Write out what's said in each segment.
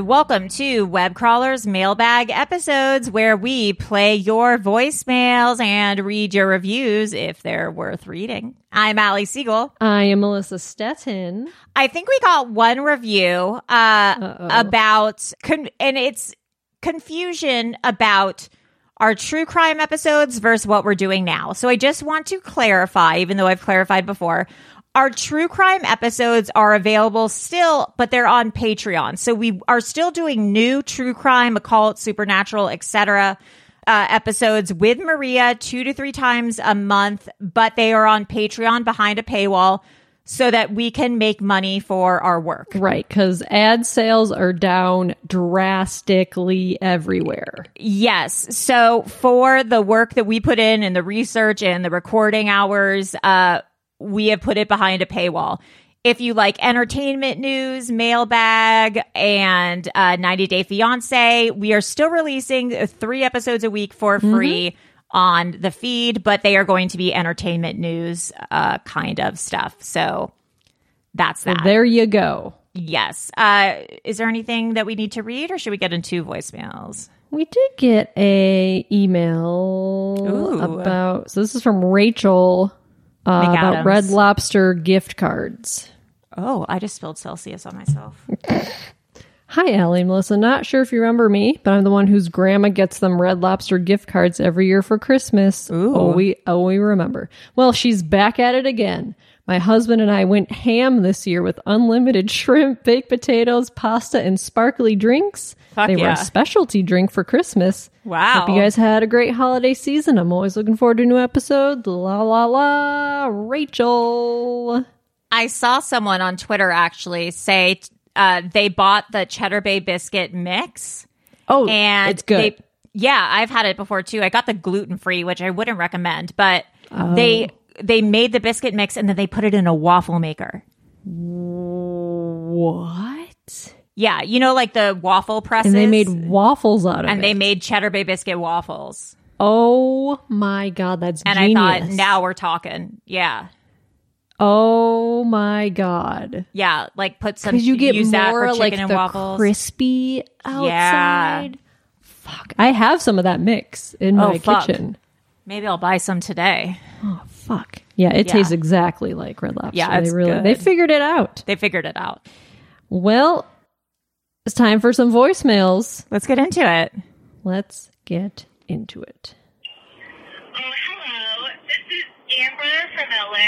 And welcome to Web Crawlers Mailbag episodes where we play your voicemails and read your reviews if they're worth reading. I'm Ali Siegel. I am Melissa Stetten. I think we got one review uh, about, con- and it's confusion about our true crime episodes versus what we're doing now. So I just want to clarify, even though I've clarified before. Our true crime episodes are available still, but they're on Patreon. So we are still doing new true crime, occult, supernatural, etc. Uh, episodes with Maria two to three times a month, but they are on Patreon behind a paywall so that we can make money for our work. Right, because ad sales are down drastically everywhere. Yes. So for the work that we put in and the research and the recording hours, uh, we have put it behind a paywall. If you like entertainment news, mailbag, and uh, 90 Day Fiance, we are still releasing three episodes a week for free on the feed, but they are going to be entertainment news uh, kind of stuff. So that's So that. there you go. yes. Uh, is there anything that we need to read, or should we get into voicemails? We did get a email Ooh. about. So this is from Rachel uh, about Red Lobster gift cards. Oh, I just spilled Celsius on myself. Hi, Ali Melissa. Not sure if you remember me, but I'm the one whose grandma gets them Red Lobster gift cards every year for Christmas. Ooh. Oh, we oh we remember. Well, she's back at it again. My husband and I went ham this year with unlimited shrimp, baked potatoes, pasta, and sparkly drinks. Fuck they were yeah. a specialty drink for Christmas. Wow. Hope you guys had a great holiday season. I'm always looking forward to a new episode. La la la, Rachel. I saw someone on Twitter actually say uh, they bought the Cheddar Bay biscuit mix. Oh, and it's good. They, yeah, I've had it before too. I got the gluten free, which I wouldn't recommend, but they they made the biscuit mix and then they put it in a waffle maker. what? Yeah, you know, like the waffle presses. And they made waffles out of it. and they made Cheddar Bay biscuit waffles. Oh my god, that's And genius. I thought, now we're talking. Yeah, Oh my god. yeah, like put some. Because you get use that for more like and the waffles. crispy outside. Fuck. I have some of that mix in Oh, my fuck. kitchen. Maybe I'll buy some today. Oh fuck. Yeah, it Yeah. tastes exactly like Red Lobster. Yeah, they really they figured it out. They figured it out. Well, it's time for some voicemails. Let's get into it. Let's get into it. Oh, hello. This is Amber from LA.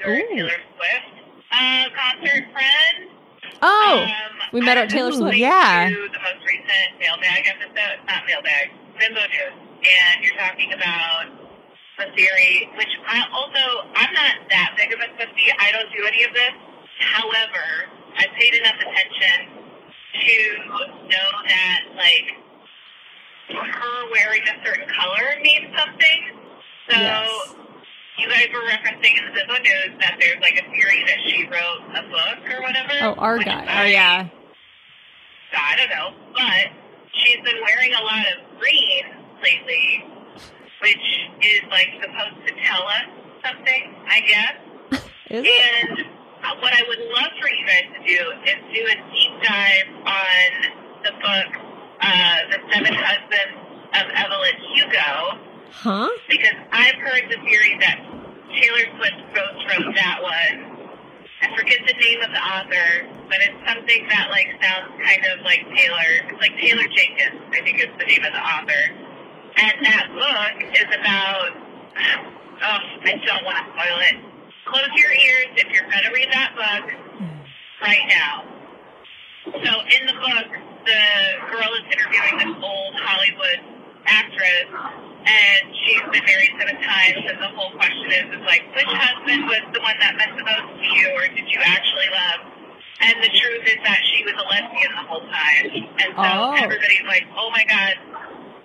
You're a Taylor Swift uh, concert friend. Oh, Um, we met I at Taylor Swift. Yeah. The most recent mailbag episode, not mailbag, Bimbo News, and you're talking about the theory, which I also I'm not that big of a Swiftie. I don't do any of this. However, I paid enough attention to know that like her wearing a certain color means something. So Yes. you guys were referencing in the Bimbo News that there's like a theory that she wrote a book or whatever. Oh, Argylle. Oh yeah. I don't know, but she's been wearing a lot of green lately, which is like supposed to tell us something, I guess. Is it? And uh, what I would love for you guys to do is do a deep dive on the book, uh, The Seven Husbands of Evelyn Hugo, Huh? because I've heard the theory that Taylor Swift wrote that one. I forget the name of the author, but it's something that like sounds kind of like Taylor. It's like Taylor Jenkins, I think is the name of the author. And that book is about. Oh, I don't want to spoil it. Close your ears if you're going to read that book right now. So in the book, the girl is interviewing this old Hollywood actress, and she's been married seven times. And the whole question is, is like, which husband was the one that meant the most to you, or did you actually love? And the truth is that she was a lesbian the whole time. And so Oh. everybody's like, oh my god,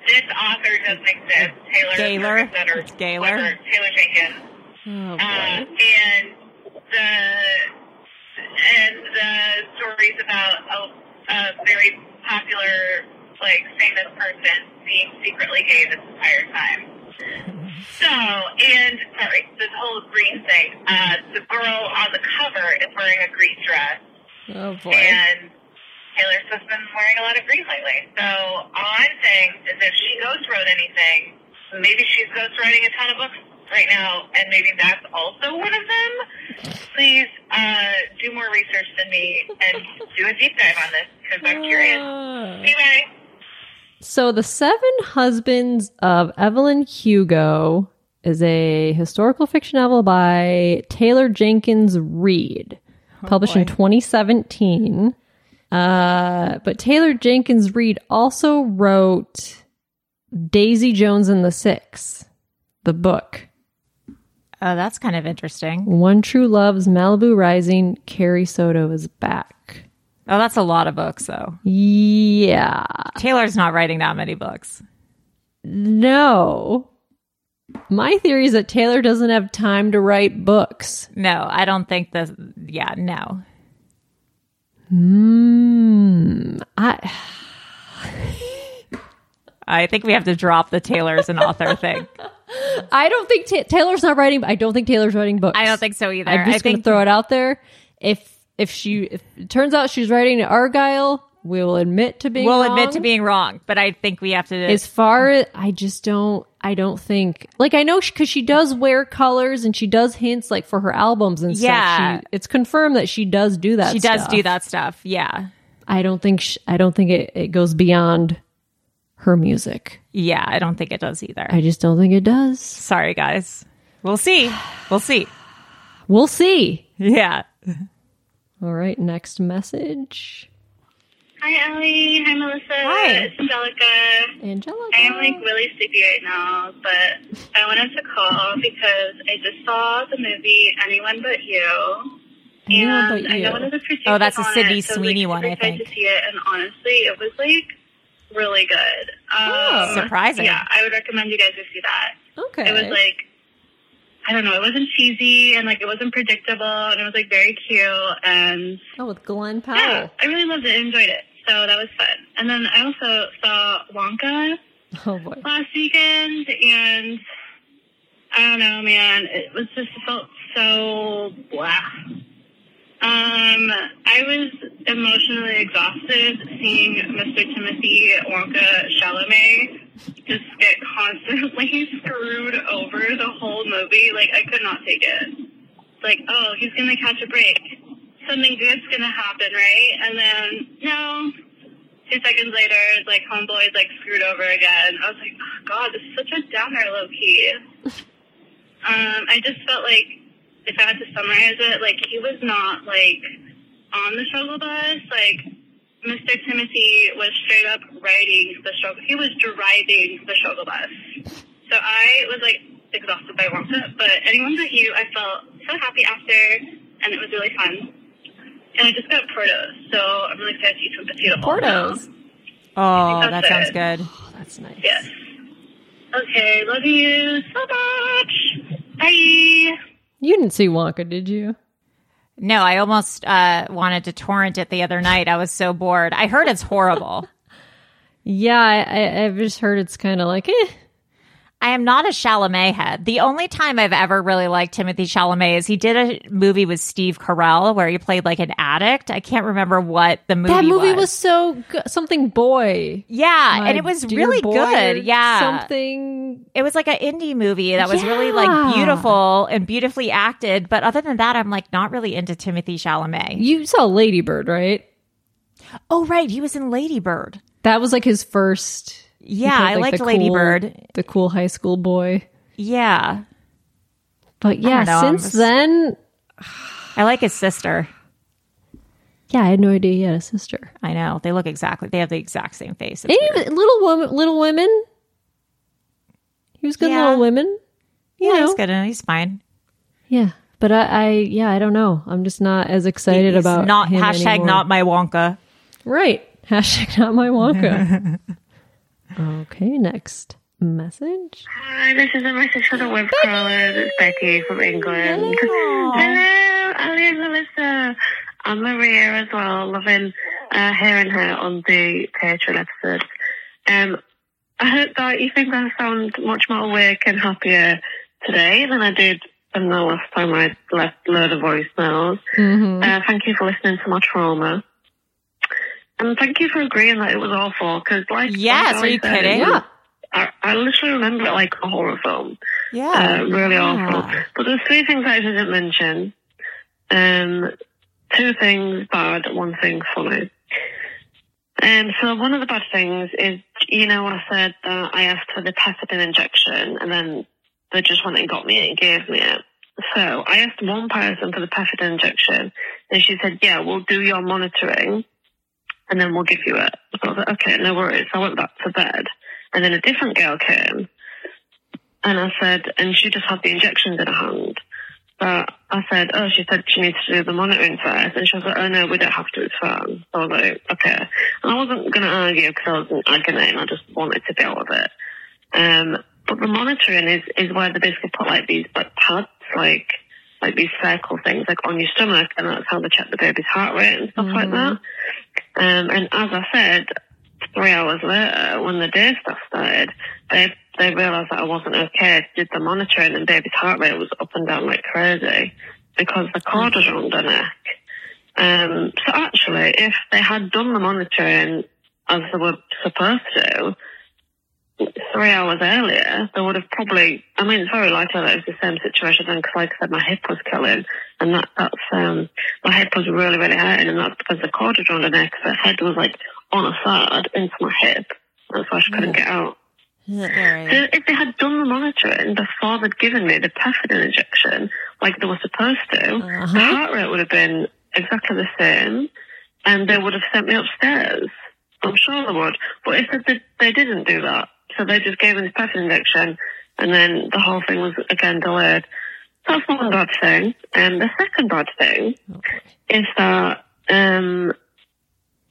this author doesn't exist. Taylor Gaylor? Ferguson or Gaylor? Taylor Jenkins. Oh Uh, and the and the stories about a, a very popular, like famous person being secretly gay this entire time. So, and sorry, this whole green thing. Uh, the girl on the cover is wearing a green dress, Oh boy. and Taylor Swift's been wearing a lot of green lately. So all I'm saying is if she ghost wrote anything, maybe she's ghost writing a ton of books right now, and maybe that's also one of them. Please uh, do more research than me and do a deep dive on this because I'm curious. Ah. Anyway, So, The Seven Husbands of Evelyn Hugo is a historical fiction novel by Taylor Jenkins Reid, published in 2017. Uh, but Taylor Jenkins Reid also wrote Daisy Jones and the Six, the book. Oh, that's kind of interesting. One True Love's Malibu Rising, Carrie Soto is back. Oh, that's a lot of books, though. Yeah. Taylor's not writing that many books. No. My theory is that Taylor doesn't have time to write books. No, I don't think the. Yeah, no. Hmm. I I think we have to drop the Taylor's an author thing. I don't think Ta- Taylor's not writing. I don't think Taylor's writing books. I don't think so either. I'm just I think going to throw it out there. If if she if it turns out she's writing Argylle, we will admit to being. Wrong. We'll wrong. admit to being wrong, but I think we have to. As far hmm. as I just don't. I don't think like I know because she does wear colors and she does hints like for her albums and stuff. Yeah. She, it's confirmed that she does do that. she does do that stuff. Yeah, I don't think sh- I don't think it, it goes beyond her music. yeah. I don't think it does either. I just don't think it does. Sorry, guys. We'll see. We'll see. We'll see. Yeah. All right, next message. hi Ellie, hi Melissa, Hi. it's Angelica. Angelica. I am like really sleepy right now, but I wanted to call because I just saw the movie Anyone But You. Anyone and But I You. know one of the Oh, that's a on Sydney it, so I was, Sweeney like, one, I excited think. to see it, and honestly, it was like really good. Um, Oh, surprising. Yeah, I would recommend you guys to see that. Okay. It was like I don't know, it wasn't cheesy and like it wasn't predictable, and it was like very cute and oh, with Glen yeah, Powell. I really loved it, enjoyed it. So that was fun. And then I also saw Wonka Oh boy. last weekend, and I don't know, man. It was just it felt so blah. Um, I was emotionally exhausted seeing Mr. Timothée Wonka Chalamet just get constantly screwed over the whole movie. Like I could not take it. Like, oh, he's gonna catch a break. Something good's gonna happen, right? And then no, two seconds later, like homeboy's like screwed over again. I was like, oh, God, this is such a downer, low key. um, I just felt like if I had to summarize it, like he was not like on the struggle bus, like Mr. Timothée was straight up riding the struggle. He was driving the struggle bus. So I was like exhausted by Wonka, but anyone but you, I felt so happy after, and it was really fun. And I just got Portos, so I'm really excited to eat some potato. Portos. Oh, that sounds it. good. Oh, that's nice. Yes. Okay, love you so much. Bye. You didn't see Wonka, did you? No, I almost uh, wanted to torrent it the other night. I was so bored. I heard it's horrible. Yeah, I, I've just heard it's kind of like, eh. I am not a Chalamet head. The only time I've ever really liked Timothée Chalamet is he did a movie with Steve Carell where he played like an addict. I can't remember what the movie that movie was, was. so good. Something boy. yeah, My and it was really good. Yeah, Something. it was like an indie movie that was really like beautiful and beautifully acted. But other than that, I'm like not really into Timothée Chalamet. You saw Lady Bird, right? Oh, right, he was in Lady Bird. That was like his first. Yeah, played, I liked the Lady cool- Bird. The cool high school boy. Yeah, But yeah, know, since just- then, I like his sister. yeah, I had no idea he had a sister. I know they look exactly. They have the exact same face. Even Little Woman, Little Women. He was good Yeah. Little Women. You Yeah, know. he's good. and He's fine. Yeah, but I, I, yeah, I don't know. I'm just not as excited He's about not him hashtag anymore. not my Wonka. right. Hashtag not my Wonka. okay, next message. Hi, this is a message for the web crawlers. It's Becky from England. Hello, Ali and Melissa. I'm Maria as well, loving uh, hearing her on the Patreon episodes. Um, I hope that you think I sound much more awake and happier today than I did than the last time I left load of voicemails. Mm-hmm. Uh, thank you for listening to my trauma. And thank you for agreeing that it was awful, because like... Yes, are you I said, kidding? it was- I, I literally remember it like a horror film. Yeah, Uh, really yeah. awful. But there's three things I didn't mention. Um, two things bad, one thing funny. Um, so one of the bad things is, you know, I said that I asked for the pethidine injection, and then they just went and got me it and gave me it. So I asked one person for the pethidine injection, and she said, "Yeah, we'll do your monitoring, and then we'll give you it." So I was like, "Okay, no worries." So I went back to bed, and then a different girl came, and I said, and she just had the injections in her hand. But I said, oh, she said she needs to do the monitoring first. And she was like, oh, no, we don't have to, it's fine. So I was like, okay. And I wasn't going to argue because I was in agony and I just wanted to deal with it. Um, but the monitoring is, is where they basically put like these like pads, like, like these circle things like on your stomach and that's how they check the baby's heart rate and stuff like that. Um, and as I said, three hours later, when the day stuff started, they they realised that I wasn't okay. Did the monitoring and baby's heart rate was up and down like crazy because the cord was around her neck. Um, so actually, if they had done the monitoring as they were supposed to, three hours earlier, they would have probably. I mean, it's very likely that it was the same situation. Then, 'cause like I said, my hip was killing, and that that's um, my hip was really really hurting, and that's because the cord was around her neck. The head was like on a side into my hip. That's why she couldn't get out. So if they had done the monitoring before they'd given me the pethidine injection, like they were supposed to, the heart rate would have been exactly the same, and they would have sent me upstairs. I'm sure they would. But if they, they didn't do that, so they just gave me the pethidine injection, and then the whole thing was again delayed. That's one bad thing. And the second bad thing is that um,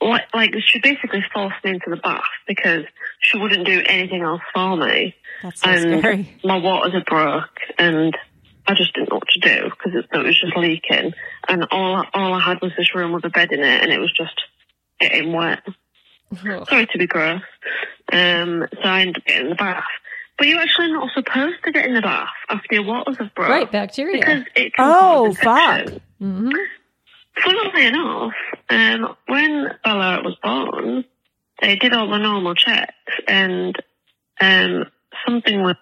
like, like she basically forced me into the bath because she wouldn't do anything else for me. That's so and scary. my waters had broke, and I just didn't know what to do because it, it was just leaking. And all all I had was this room with a bed in it, and it was just getting wet. Sorry to be gross. Um, so I ended up getting in the bath. But you're actually not supposed to get in the bath after your waters have broke. Right, bacteria. Because it can Oh, cause fuck. infection. hmm Funnily enough, um, when Bella was born, they did all the normal checks, and um, something was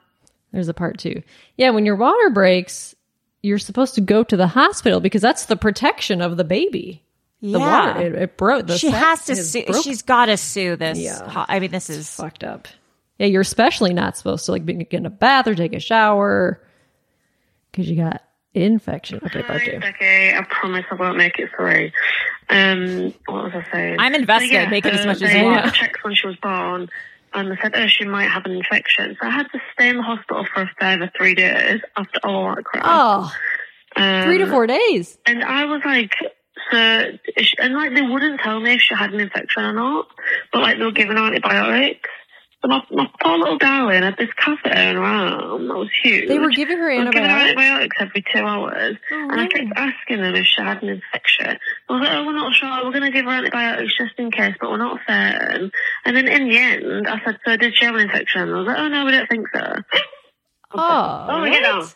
There's a part two. Yeah, when your water breaks, you're supposed to go to the hospital because that's the protection of the baby. The Yeah. water, it, it broke. The she has to sue. broken. She's got to sue this. Yeah. ho- I mean, this is fucked up. Yeah, you're especially not supposed to like be- get in a bath or take a shower because you got infection. Okay, part Hi, two. Becky. I promise I won't make it through. Um, what was I saying? I'm invested. So, yeah, Make it as much as they you want. checked when she was born, and they said, oh, she might have an infection. So I had to stay in the hospital for a further three days after all that crap. Oh, um, three to four days. And I was like, so, and like they wouldn't tell me if she had an infection or not, but like they were giving her antibiotics. So my, my poor little darling had this catheter in her arm that was huge. They were giving her were giving her antibiotics. antibiotics every two hours. Oh, and I kept asking them if she had an infection. I was like, oh, we're not sure. We're going to give her antibiotics just in case, but we're not certain. And then in the end, I said, so did she have an infection? And I was like, oh, no, we don't think so. Oh, Oh, get down.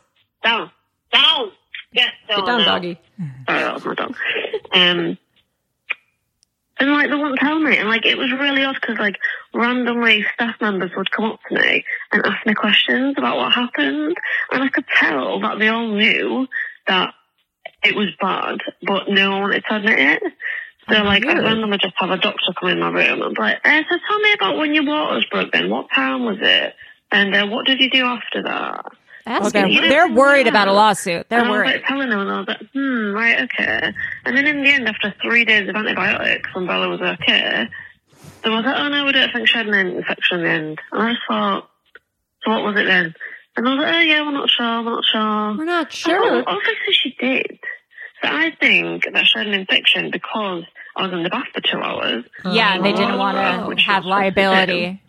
Down. Down. Yes, down. Get down, now. doggy. Sorry, that was my dog. Um, and like they wouldn't tell me, and like it was really odd because like randomly staff members would come up to me and ask me questions about what happened, and I could tell that they all knew that it was bad, but no one wanted to admit it. So like I'd Weird. randomly just have a doctor come in my room and be like, eh, so tell me about when your waters broke then. What time was it? And uh, what did you do after that? Ask Okay, me. Yeah. they're worried about a lawsuit. They're and I was worried. like telling them, and I was like, hmm, right, okay. And then in the end, after three days of antibiotics, when Bella was okay, they was like, oh no, we don't think she had an infection in the end. And I just thought, so what was it then? And I was like, oh yeah, we're not sure, we're not sure. We're not Oh, sure. obviously she did. So I think that she had an infection because I was in the bath for two hours. Yeah, and they didn't Oh, want to is have what they liability.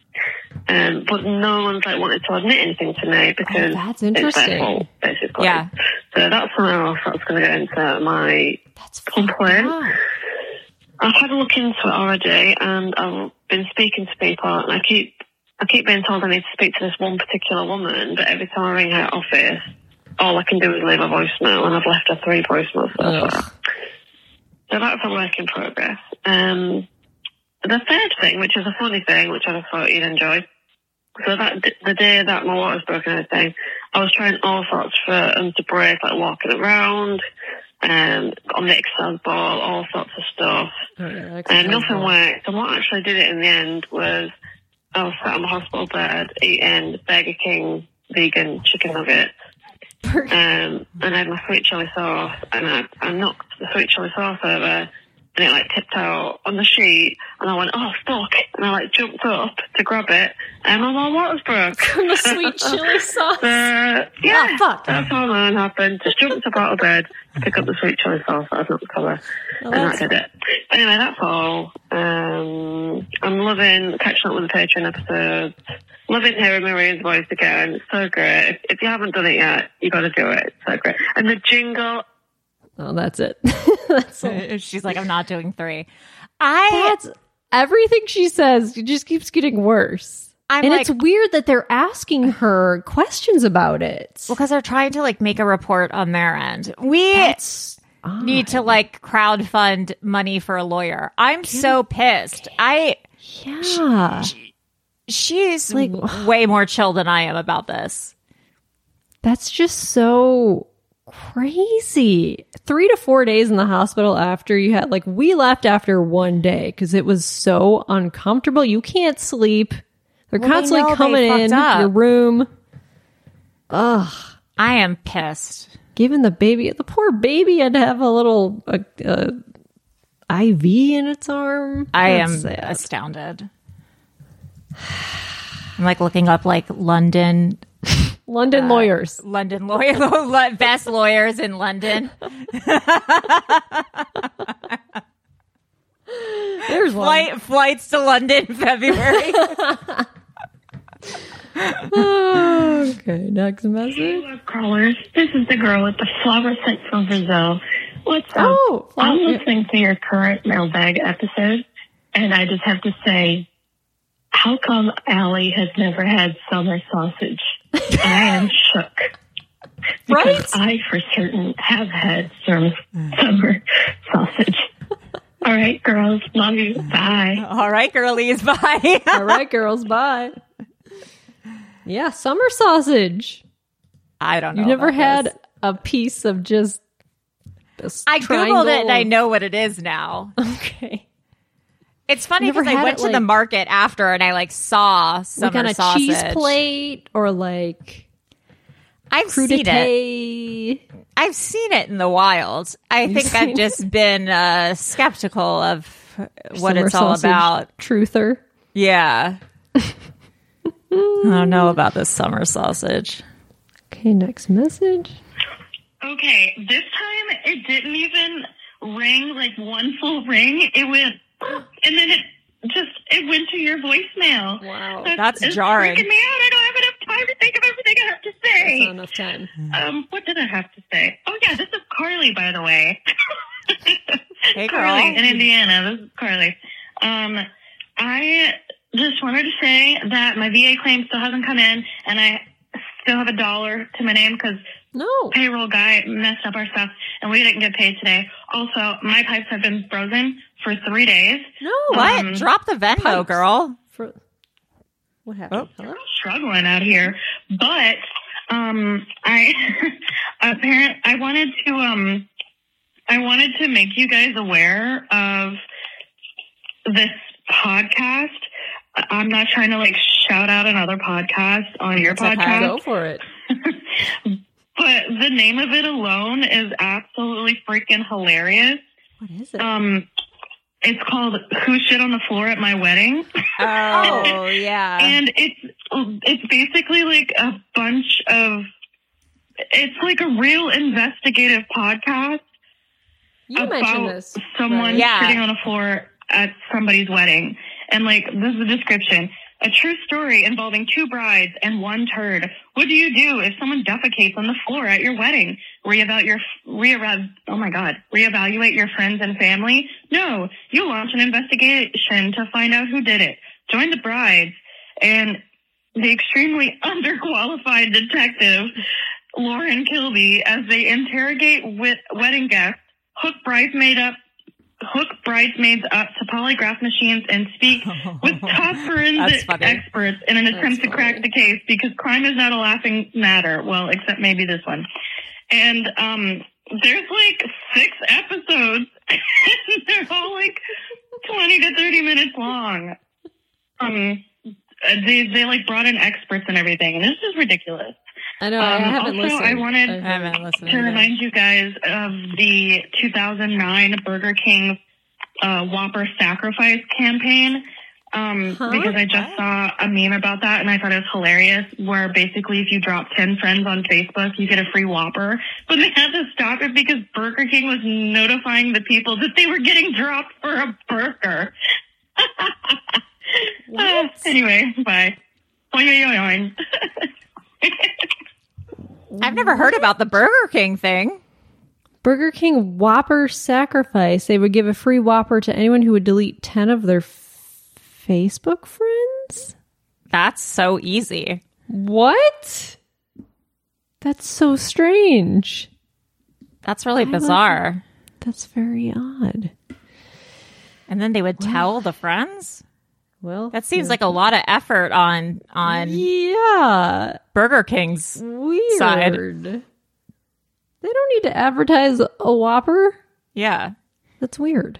Um, but no one's like wanted to admit anything to me because Oh, that's it's their interesting. fault, basically. Yeah. So that's something else that's going to go into my That's complaint. fucked up. I've had a look into it already, and I've been speaking to people, and I keep I keep being told I need to speak to this one particular woman, but every time I ring her office, all I can do is leave a voicemail, and I've left her three voicemails so far. So that's a work in progress. Um, the third thing, which is a funny thing, which I just thought you'd enjoy. So that the day that my water was broken and everything, I was trying all sorts for them to break, like walking around, um, on the exercise ball, all sorts of stuff. Oh, And nothing worked. And what actually did it in the end was I was sat on the hospital bed eating Burger King vegan chicken nuggets. Um, and I had my sweet chili sauce, and I, I knocked the sweet chili sauce over, and it like tipped out on the sheet, and I went, oh fuck, and I like jumped up to grab it, and my my water's broke. From the sweet chili sauce. Uh, yeah, Ah, fuck. that's how mine happened. Just jumped up out of bed, to pick up the sweet chili sauce that I'd not cover, Well, and that did it. But anyway, that's all. Um, I'm loving catching up with the Patreon episodes. Loving hearing Maria's voice again. It's so great. If, if you haven't done it yet, you got to do it. It's so great. And the jingle. Oh, that's it. that's She's like, I'm not doing three. I That's everything she says. It just keeps getting worse. I'm and like- it's weird that they're asking her questions about it. Well, because they're trying to like make a report on their end. We That's need to like crowdfund money for a lawyer. I'm so pissed. I yeah. she's Like- way more chill than I am about this. That's just so crazy. Three to four days in the hospital after you had, like, we left after one day because it was so uncomfortable. You can't sleep. They're Well, constantly they coming in up. your room. Ugh. I am pissed. Giving the baby, the poor baby had to have a little uh, uh, IV in its arm. I That's am sad. astounded. I'm like looking up like London Uh, London lawyers. London lawyer best lawyers in London. There's one. Flight flights to London February. Okay, next message. Love crawlers. This is the girl with the flower scent from Brazil. What's up? Oh, I'm flower- listening to your current mailbag episode, and I just have to say, how come Ali has never had summer sausage? I am shook. Because I, for certain, have had some mm. summer sausage. All right, girls. Love you. Mm. Bye. All right, girlies, bye. All right, girls, bye. Yeah, summer sausage. I don't know. You never had this. a piece of just. a I triangle googled it and I know what it is now. Okay. It's funny because I went it, to the market after and I like saw some like on a sausage. cheese plate or like I've seen it. I've seen it in the wild. I You've think I've seen just been uh, skeptical of what Summer it's all about. Truther. Yeah. I don't know about this summer sausage. Okay, next message. Okay, this time it didn't even ring like one full ring. It went, and then it just it went to your voicemail. Wow. That's jarring. it's jarring. freaking me out. I don't have enough time to think of everything I have to say. That's not enough time. Um, what did I have to say? Oh yeah, this is Carly, by the way. Hey, girl. Carly in Indiana. This is Carly. Um, I just wanted to say that my VA claim still hasn't come in, and I still have a dollar to my name because No. payroll guy messed up our stuff, and we didn't get paid today. Also, my pipes have been frozen for three days. No. What? Um, Drop the Venmo, pipes. girl. For, what happened? Oh. Hello? struggling out here. But um I apparent I wanted to um I wanted to make you guys aware of this podcast. I- I'm not trying to like shout out another podcast on your It's podcast, Go for it. but the name of it alone is absolutely freaking hilarious. What is it? Um it's called Who Shit on the Floor at My Wedding. Oh, yeah. and it's it's basically like a bunch of it's like a real investigative podcast you mentioned about this. someone? Yeah. sitting on a floor at somebody's wedding and like this is the description a true story involving two brides and one turd. What do you do if someone defecates on the floor at your wedding? Reevaluate your reevaluate oh my god reevaluate your friends and family? No. You launch an investigation to find out who did it. Join the brides and the extremely underqualified detective Lauren Kilby as they interrogate wedding guests, hook bridesmaid up, hook bridesmaids up to polygraph machines, and speak with top forensic experts in an attempt to crack funny. the case because crime is not a laughing matter. Well, except maybe this one. And um, there's like six episodes, and they're all like twenty to thirty minutes long. Um, they they like brought in experts and everything, and this is ridiculous. I know. I Um, haven't also, listened. I wanted- I listened to to remind you guys of the 2009 Burger King uh, Whopper sacrifice campaign. Um, Huh? Because I just saw a meme about that and I thought it was hilarious. Where basically, if you drop 10 friends on Facebook, you get a free Whopper. But they had to stop it because Burger King was notifying the people that they were getting dropped for a burger. Uh, anyway, bye. I've never heard about the Burger King thing. Burger King Whopper sacrifice. They would give a free Whopper to anyone who would delete 10 of their f- Facebook friends? That's so easy. What? That's so strange. That's really love bizarre. That's very odd. And then they would tell the friends. Well, That seems like a lot of effort on on yeah, Burger King's. weird. side. They don't need to advertise a Whopper. Yeah. That's weird.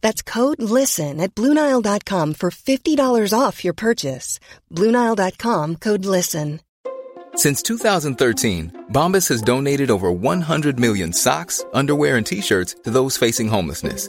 That's code LISTEN at Bluenile.com for $50 off your purchase. Bluenile.com code LISTEN. Since 2013, Bombas has donated over 100 million socks, underwear, and t shirts to those facing homelessness.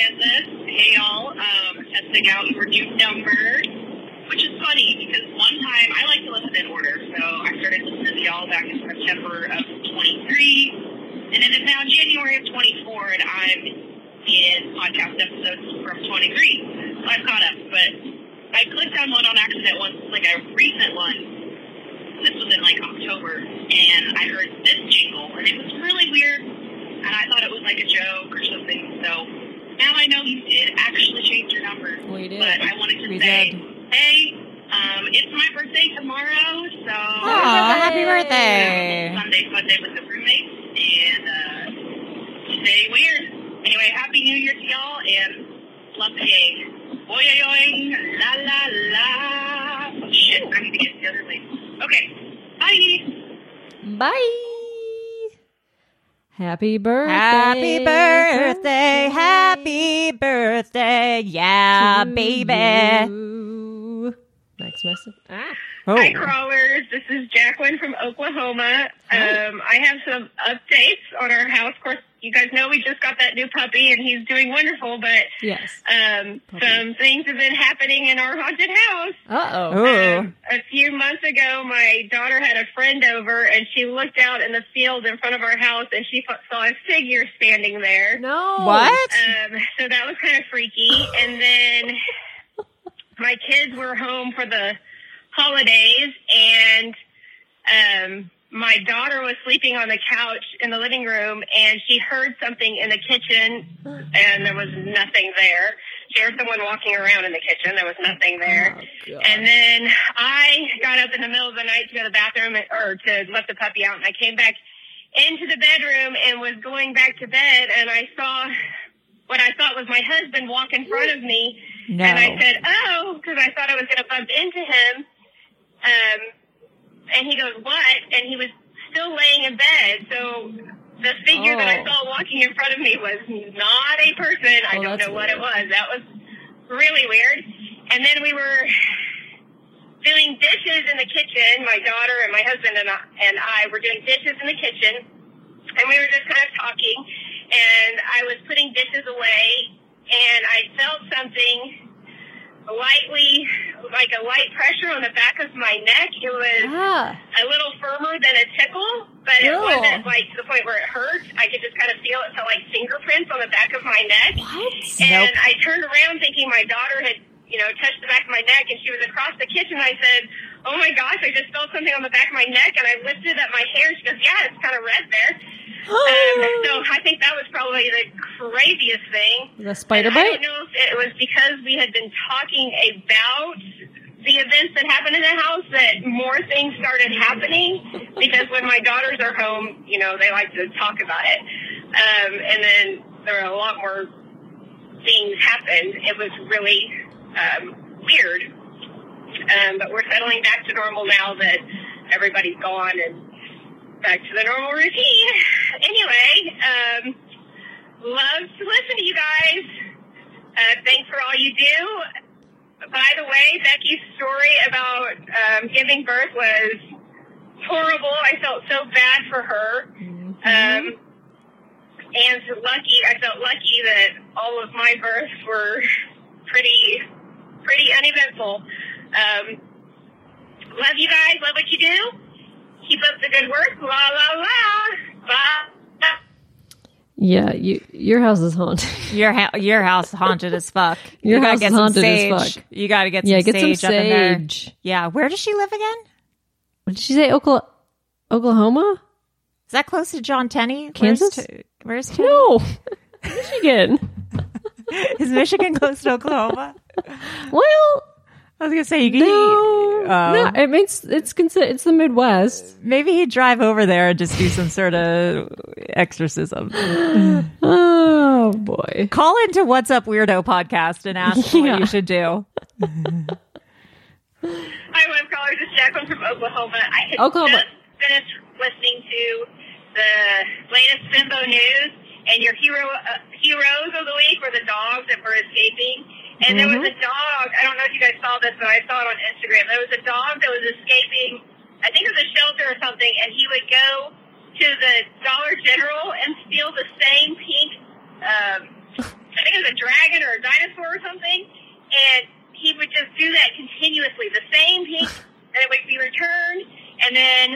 Kansas. Hey, y'all. Um, testing out your new number, which is funny because one time I like to listen in order. So I started listening to y'all back in September of 23, and it is now January of 24, and I'm in podcast episodes from 23. So I've caught up, but I clicked on one on accident once, like a recent one. This was in like October, and I heard this jingle, and it was really weird and I thought it was like a joke or something. So now I know you did actually change your number. We did. But I wanted to We say, did. hey, um, it's my birthday tomorrow, so Aw, happy birthday. Sunday fun day with the roommates, and uh, stay weird. Anyway, happy New Year to y'all, and love the gang. Boy, yoing, la la la. Oh, shit, I need to get the other lady. Okay, bye. Bye. Happy birthday. Happy birthday, happy birthday, yeah, to baby. you. Next message. Ah. Oh. Hi, crawlers. This is Jacqueline from Oklahoma. Um, I have some updates on our house. Of course, you guys know we just got that new puppy, and he's doing wonderful. But Yes. um, some things have been happening in our haunted house. Uh oh. Um, a few months ago, my daughter had a friend over, and she looked out in the field in front of our house, and she f- saw a figure standing there. No. What? Um, so that was kind of freaky. And then my kids were home for the holidays, and um, my daughter was sleeping on the couch in the living room, and she heard something in the kitchen, and there was nothing there. She heard someone walking around in the kitchen. There was nothing there. and then I got up in the middle of the night to go to the bathroom or to let the puppy out, and I came back into the bedroom and was going back to bed, and I saw what I thought was my husband walk in front of me. No. And I said, oh, because I thought I was going to bump into him. Um, and he goes, what? And he was still laying in bed. So the figure that I Oh. saw walking in front of me was not a person. I Oh, don't know what it was. That was really weird. And then we were doing dishes in the kitchen. My daughter and my husband and I, and I were doing dishes in the kitchen. And we were just kind of talking. And I was putting dishes away. And I felt something lightly, like a light pressure on the back of my neck. It was Ah. a little firmer than a tickle, but it wasn't like to the point where it hurt. I could just kind of feel it felt like fingerprints on the back of my neck. What? And I turned around thinking my daughter had, you know, touched the back of my neck and she was across the kitchen. I said, Oh my gosh, I just felt something on the back of my neck and I lifted up my hair. She goes, Yeah, it's kind of red there. um, so I think that was probably the craziest thing. The spider And I don't know if it was because we had been talking about the events that happened in the house that more things started happening. Because when my daughters are home, you know, they like to talk about it. Um, and then there were a lot more things happened. It was really um, weird. Um, but we're settling back to normal now that everybody's gone and back to the normal routine. Anyway, um, love to listen to you guys. Uh, thanks for all you do. By the way, Becky's story about um, giving birth was horrible. I felt so bad for her. Um, and lucky, I felt lucky that all of my births were pretty, pretty uneventful. Um, love you guys. Love what you do. Keep up the good work. La la la. Bye. Yeah, you, your house is haunted. Your ha- your house haunted as fuck. Your you house is some haunted as fuck. You got to get some Yeah, get some sage up in there. sage. Yeah, where does she live again? What did she say? Oklahoma. Oklahoma? Is that close to John Tenney? Kansas? Where's, T- where's Tenney? No. Michigan. Is Michigan close to Oklahoma? Well, I was gonna say you can. no. Oh. no, it makes it's consider it's the Midwest. Maybe he'd drive over there and just do some sort of exorcism. Oh boy. Call into What's Up Weirdo podcast and ask Yeah. what you should do. Hi, web callers. It's Jacqueline from Oklahoma. I had Oklahoma. just finished listening to the latest Bimbo news, and your hero uh, heroes of the week were the dogs that were escaping. And there was a dog. I don't know if you guys saw this, but I saw it on Instagram. There was a dog that was escaping. I think it was a shelter or something, and he would go to the Dollar General and steal the same pink. Um, I think it was a dragon or a dinosaur or something, and he would just do that continuously. The same pink, and it would be returned, and then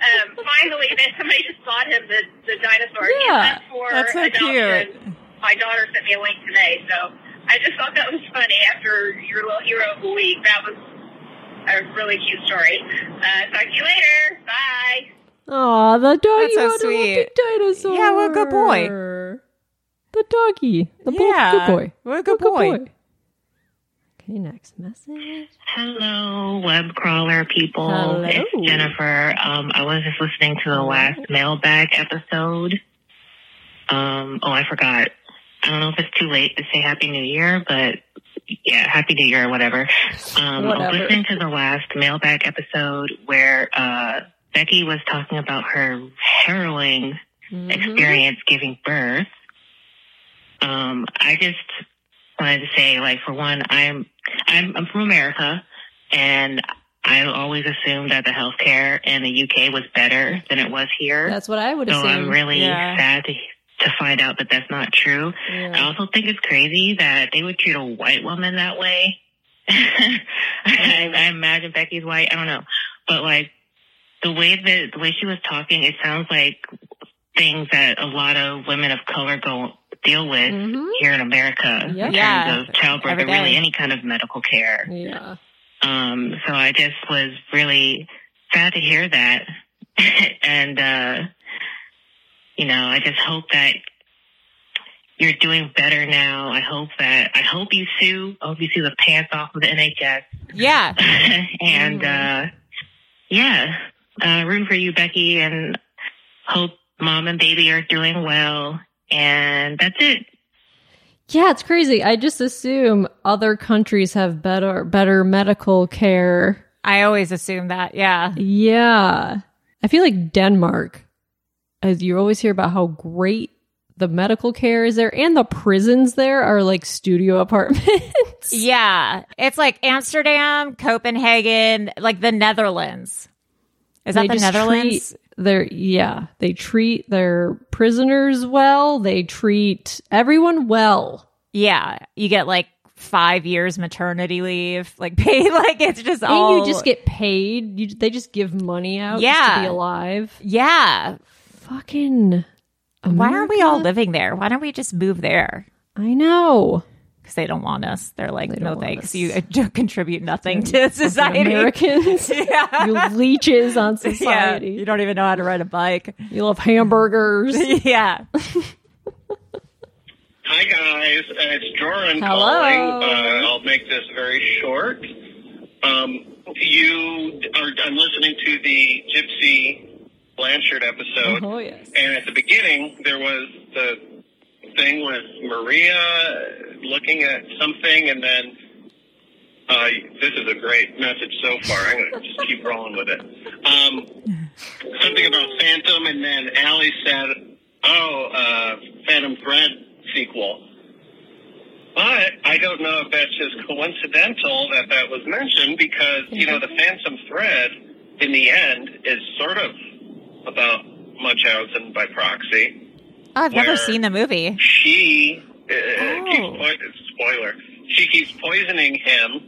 um, finally, then somebody just bought him the, the dinosaur. Yeah, went for that's so adoption. My daughter sent me a link today, so I just thought that was funny. After your little hero of the week, that was a really cute story. Uh, talk to you later. Bye. Oh, the doggy That's so wanted a sweet. big dinosaur. Yeah, what a good boy. The doggy. The bo- Yeah, good boy. what a good boy. Okay, next message. Hello, web crawler people. Hello. It's Jennifer. Um, I was just listening to the last mailbag episode. Um, oh, I forgot. I don't know if it's too late to say Happy New Year, but yeah, Happy New Year or whatever. Um, I Whatever. was listening to the last mailbag episode where uh, Becky was talking about her harrowing Mm-hmm. experience giving birth. Um, I just wanted to say, like, for one, I'm I'm, I'm from America, and I always assumed that the healthcare in the UK was better than it was here. That's what I would so assume. I'm really Yeah. sad to to find out that that's not true. Yeah. I also think it's crazy that they would treat a white woman that way. I, I imagine Becky's white. I don't know, but like the way that the way she was talking, it sounds like things that a lot of women of color go deal with Mhm. here in America Yeah. in Yeah, terms of childbirth every or really day. any kind of medical care. Yeah. Um, so I just was really sad to hear that. and, uh, you know, I just hope that you're doing better now. I hope that, I hope you sue. I hope you sue the pants off of the NHS. Yeah. and, uh, yeah, uh, root for you, Becky, and hope mom and baby are doing well. And that's it. Yeah, it's crazy. I just assume other countries have better better medical care. I always assume that. Yeah. Yeah. I feel like Denmark, as you always hear about how great the medical care is there and the prisons there are like studio apartments. Yeah. It's like Amsterdam, Copenhagen, like the Netherlands. Is that the Netherlands? their yeah, they treat their prisoners well. They treat everyone well. Yeah. You get like five years maternity leave, like paid, like it's just And all. you just get paid. You, they just give money out Yeah. to be alive. Yeah. Fucking. Why aren't we all living there? Why don't we just move there? I know. Because they don't want us. They're like, They no thanks. us. You uh, contribute nothing to society. Americans. yeah. you leeches on yeah. society. You don't even know how to ride a bike. You love hamburgers. yeah. Hi guys, uh, it's Joran Hello. calling. Uh, I'll make this very short. Um, you are. I'm listening to the Gypsy Blanchard episode, Oh yes. and at the beginning there was the thing with Maria looking at something, and then uh, this is a great message so far. I'm going to just keep rolling with it. Um, something about Phantom, and then Ali said, "Oh, uh, Phantom Thread sequel." But I don't know if that's just coincidental that that was mentioned because you know the Phantom Thread in the end is sort of about Munchausen by proxy. Oh, I've never seen the movie. She uh, Oh. keeps po- spoiler. She keeps poisoning him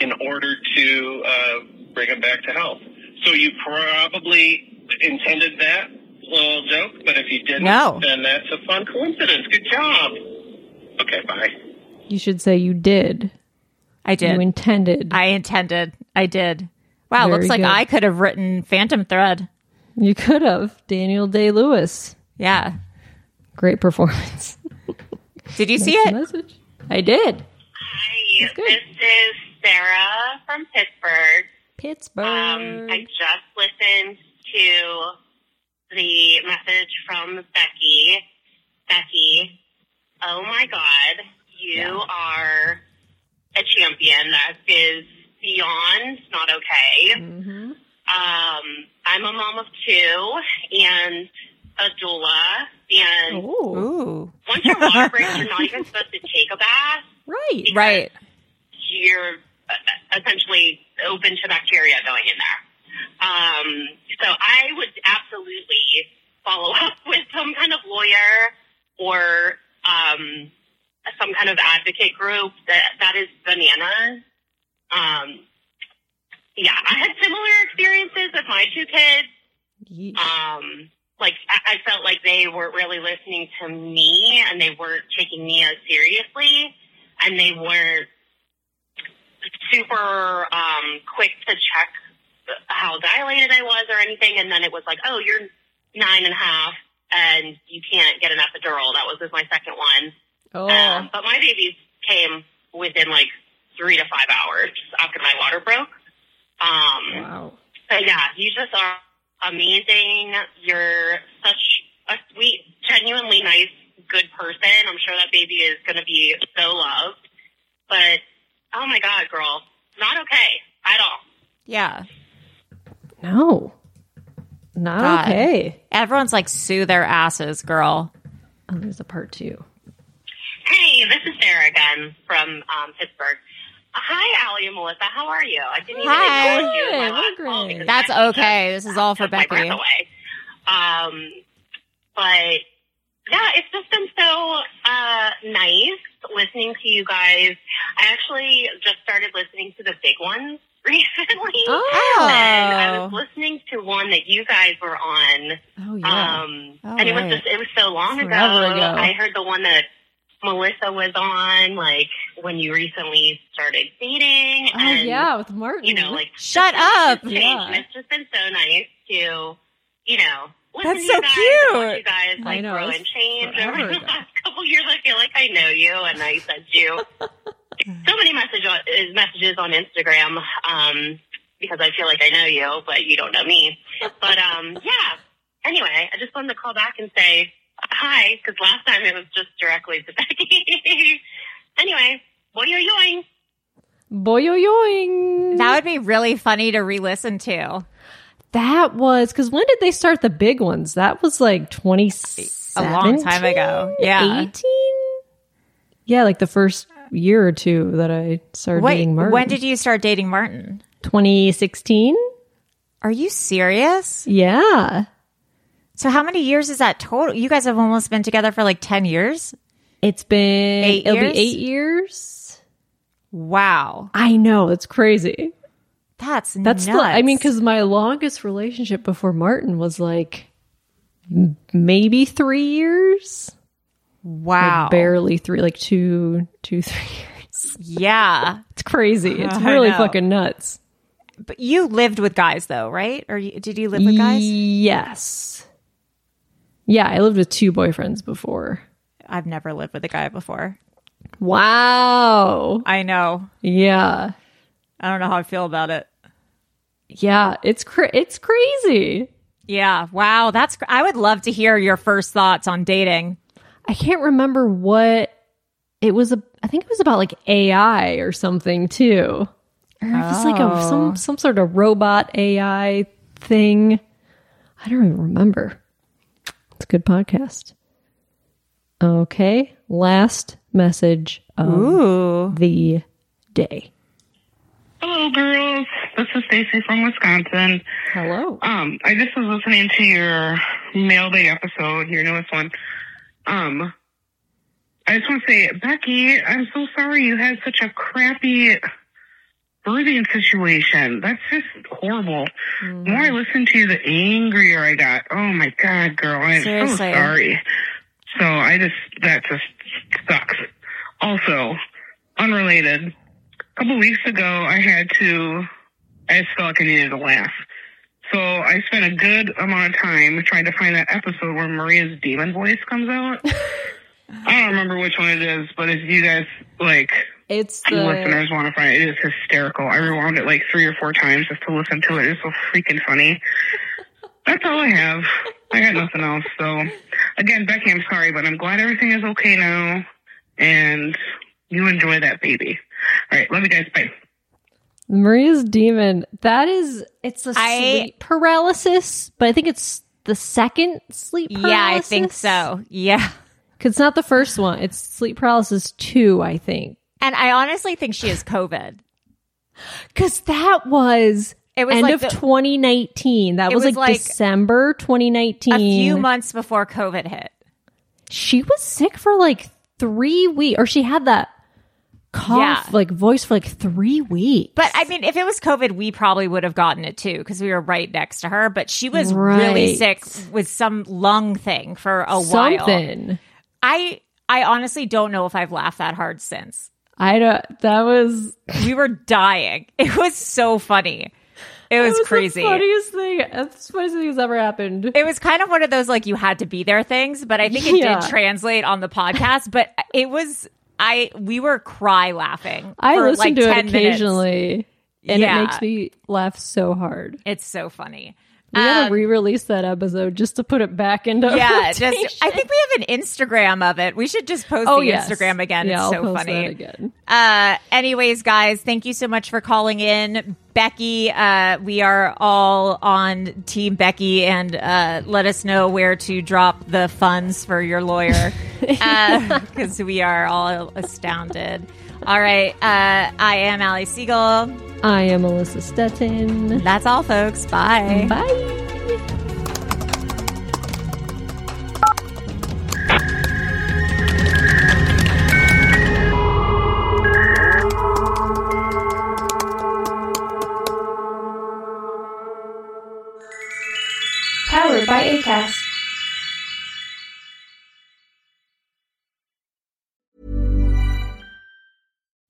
in order to uh, bring him back to health. So you probably intended that little joke, but if you didn't, No. then that's a fun coincidence. Good job. Okay, bye. You should say you did. I did. You intended. I intended. I did. Wow, Very looks like good. I could have written Phantom Thread. You could have. Daniel Day Lewis. Yeah. Great performance. Did you see it? message. I did. Hi, this is Sarah from Pittsburgh. Pittsburgh. Um, I just listened to the message from Becky. Becky, oh my God, you are a champion. That is beyond not okay. Mm-hmm. Um, I'm a mom of two and a doula. And Ooh. once your water breaks, you're not even supposed to take a bath. Right. Right. You're uh, essentially open to bacteria going in there. Um, so I would absolutely follow up with some kind of lawyer or um, some kind of advocate group. That that is bananas. Um, yeah, I had similar experiences with my two kids. Um, like I, I felt like they weren't really listening to me, and they weren't taking me as seriously, and they weren't super um, quick to check how dilated I was or anything. And then it was like, oh, you're nine and a half, and you can't get an epidural. That was my second one. Oh. Um, but my babies came within like three to five hours after my water broke. Um, wow. But yeah, you just are amazing. You're such a sweet, genuinely nice, good person. I'm sure that baby is going to be so loved. But oh my God, girl, not okay at all. Yeah. No. Not God. okay. Everyone's like, sue their asses, girl. Oh, there's a part two. Hey, this is Sarah again from um, Pittsburgh. Hi, Ali and Melissa. How are you? I didn't even Hi. acknowledge you in my last call because That's okay. This is all for took my breath Becky. away. Um, but yeah, it's just been so uh, nice listening to you guys. I actually just started listening to the big ones recently. Oh. And I was listening to one that you guys were on. Oh, yeah. Um, Oh, and it was right. just, it was so long ago. Ago. I heard the one that Melissa was on, like when you recently started dating. oh, and, yeah, with Martin. You know, like Shut up. Yeah. and It's just been so nice to, you know, That's to so you guys cute. you guys I like know, grow and change over the last couple years. I feel like I know you, and I sent you so many message on, messages on Instagram um, because I feel like I know you, but you don't know me. But um, yeah. Anyway, I just wanted to call back and say hi because last time it was just directly to Becky. anyway, boy, yo yoing. Boyoyoing. That would be really funny to re-listen to. That was because when did they start the big ones? That was like twenty A long time ago. Yeah. eighteen. Yeah, like the first year or two that I started Wait, dating Martin. when did you start dating Martin? Twenty sixteen? Are you serious? Yeah, So how many years is that total? You guys have almost been together for like 10 years? It's been Eight it'll years? be eight years. Wow. I know it's crazy. That's That's nuts. the. I mean, because my longest relationship before Martin was like maybe three years. wow. Like barely three, like two, two, three years. Yeah. It's crazy. It's I really know. fucking nuts. But you lived with guys though, right? Or you, did you live with guys? Yes. Yeah, I lived with two boyfriends before. I've never lived with a guy before. Wow. I know. Yeah. I don't know how I feel about it. Yeah, it's cra- it's crazy. Yeah. Wow. That's, cr- I would love to hear your first thoughts on dating. I can't remember what it was. A, I think it was about like AI or something too, or it was like a Oh. some some sort of robot AI thing. I don't even remember. It's a good podcast. Okay, last message of Ooh. the day. Hello, girls. This is Stacy from Wisconsin. Hello. Um, I just was listening to your mail day episode, your newest one. Um, I just want to say, Becky, I'm so sorry you had such a crappy birthing situation. That's just horrible. The more I listen to you, the angrier I got. Oh my God, girl, I'm so sorry. So I just, that just sucks. Also, unrelated, a couple weeks ago, I had to, I just felt like I needed to laugh. So I spent a good amount of time trying to find that episode where Maria's demon voice comes out. I don't remember which one it is, but if you guys like it's the listeners want to find it, it is hysterical. I rewound it like three or four times just to listen to it. It's so freaking funny. That's all I have. I got nothing else. So again, Becky, I'm sorry, but I'm glad everything is okay now and you enjoy that baby. All right, love you guys. Bye. Maria's demon. That is, it's a I- sleep paralysis, but I think it's the second sleep paralysis. Yeah, I think so. Yeah. Because it's not the first one. It's sleep paralysis two, I think. And I honestly think she has COVID. Because that was, It was end like of the- 2019. That was, was like, like December 2019. A few months before COVID hit. She was sick for like three weeks, or she had that cough, Yeah. like voice for like three weeks. But I mean, if it was COVID, we probably would have gotten it too because we were right next to her. But she was really sick with some lung thing for a while. I I honestly don't know if I've laughed that hard since. I don't, that was, We were dying. It was so funny. It was, was crazy. The funniest thing. That's the funniest thing that's ever happened. It was kind of one of those like you had to be there things, but I think it Yeah. did translate on the podcast. But it was I we were cry laughing. I for, listen like, to 10 it minutes. occasionally, and Yeah. it makes me laugh so hard. It's so funny. We gotta Um, re-release that episode just to put it back into yeah, just rotation. I think we have an Instagram of it. We should just post Oh, the yes. Instagram again. Yeah, it's I'll so post funny. that again. Uh anyways, guys, thank you so much for calling in. Becky, uh, we are all on Team Becky and uh, let us know where to drop the funds for your lawyer. Because we are all astounded. All right. Uh, I am Ali Siegel. I am Melissa Stetten. That's all, folks. Bye. Bye. Powered by ACAST.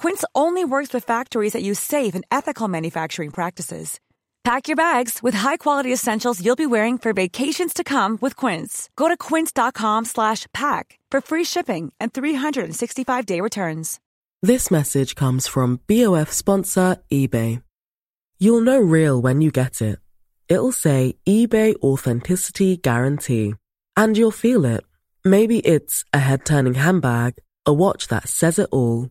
Quince only works with factories that use safe and ethical manufacturing practices. Pack your bags with high-quality essentials you'll be wearing for vacations to come with Quince. Go to quince.com slash pack for free shipping and 365-day returns. This message comes from BOF sponsor eBay. You'll know real when you get it. It'll say eBay Authenticity Guarantee. And you'll feel it. Maybe it's a head turning handbag, a watch that says it all,